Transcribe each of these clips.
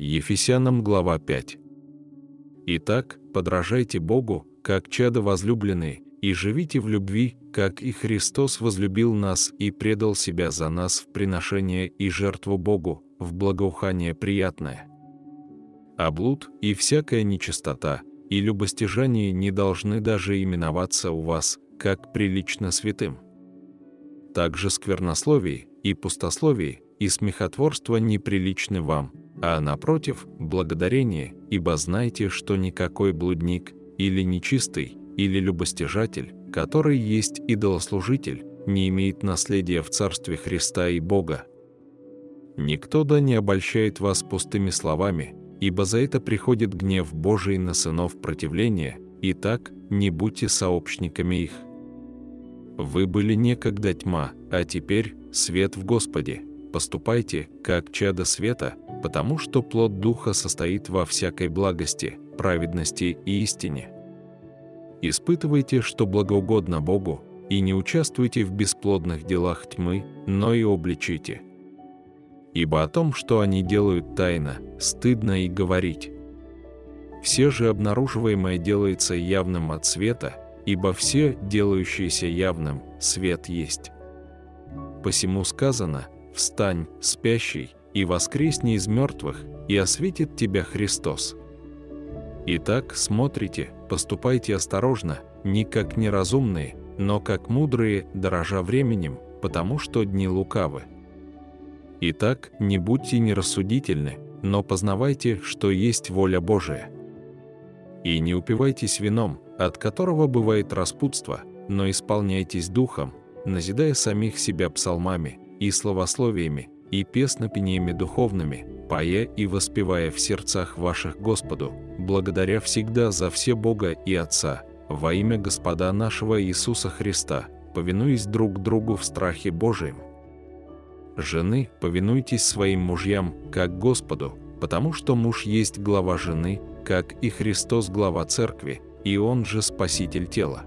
Ефесянам глава 5. Итак, подражайте Богу, как чада возлюбленные, и живите в любви, как и Христос возлюбил нас и предал себя за нас в приношение и жертву Богу, в благоухание приятное. А блуд и всякая нечистота и любостяжание не должны даже именоваться у вас, как прилично святым. Также сквернословие и пустословие и смехотворство неприличны вам, а напротив, благодарение, ибо знайте, что никакой блудник или нечистый, или любостяжатель, который есть идолослужитель, не имеет наследия в Царстве Христа и Бога. Никто да не обольщает вас пустыми словами, ибо за это приходит гнев Божий на сынов противления, и так не будьте сообщниками их. Вы были некогда тьма, а теперь свет в Господе. Поступайте, как чадо света, потому что плод Духа состоит во всякой благости, праведности и истине. Испытывайте, что благоугодно Богу, и не участвуйте в бесплодных делах тьмы, но и обличите. Ибо о том, что они делают тайно, стыдно и говорить. Все же обнаруживаемое делается явным от света, ибо все, делающиеся явным, свет есть. Посему сказано «Встань, спящий, и воскресни из мертвых, и осветит тебя Христос». Итак, смотрите, поступайте осторожно, не как неразумные, но как мудрые, дорожа временем, потому что дни лукавы. Итак, не будьте нерассудительны, но познавайте, что есть воля Божия. И не упивайтесь вином, от которого бывает распутство, но исполняйтесь духом, назидая самих себя псалмами и словословиями, и песнопениями духовными, поя и воспевая в сердцах ваших Господу, благодаря всегда за все Бога и Отца, во имя Господа нашего Иисуса Христа, повинуясь друг другу в страхе Божием. Жены, повинуйтесь своим мужьям, как Господу, потому что муж есть глава жены, как и Христос глава церкви, и он же спаситель тела.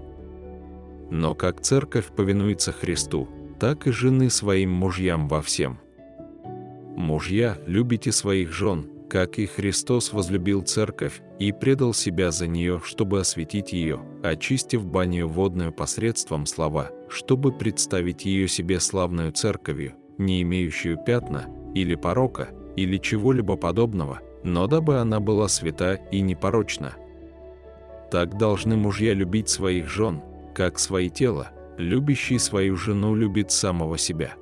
Но как церковь повинуется Христу, так и жены своим мужьям во всем. Мужья, любите своих жен, как и Христос возлюбил церковь и предал себя за нее, чтобы осветить ее, очистив баню водную посредством слова, чтобы представить ее себе славную церковью, не имеющую пятна, или порока, или чего-либо подобного, но дабы она была свята и непорочна. Так должны мужья любить своих жен, как свои тела, любящий свою жену любит самого себя.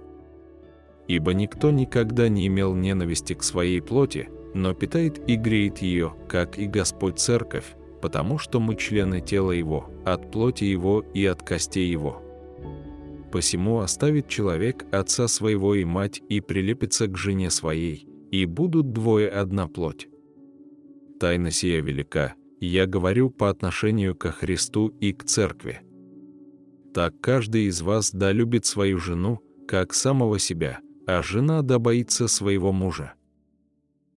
Ибо никто никогда не имел ненависти к своей плоти, но питает и греет ее, как и Господь Церковь, потому что мы члены тела Его, от плоти Его и от костей Его. Посему оставит человек отца своего и мать и прилепится к жене своей, и будут двое одна плоть. Тайна сия велика, я говорю по отношению ко Христу и к Церкви. Так каждый из вас да любит свою жену, как самого себя, а жена да боится своего мужа.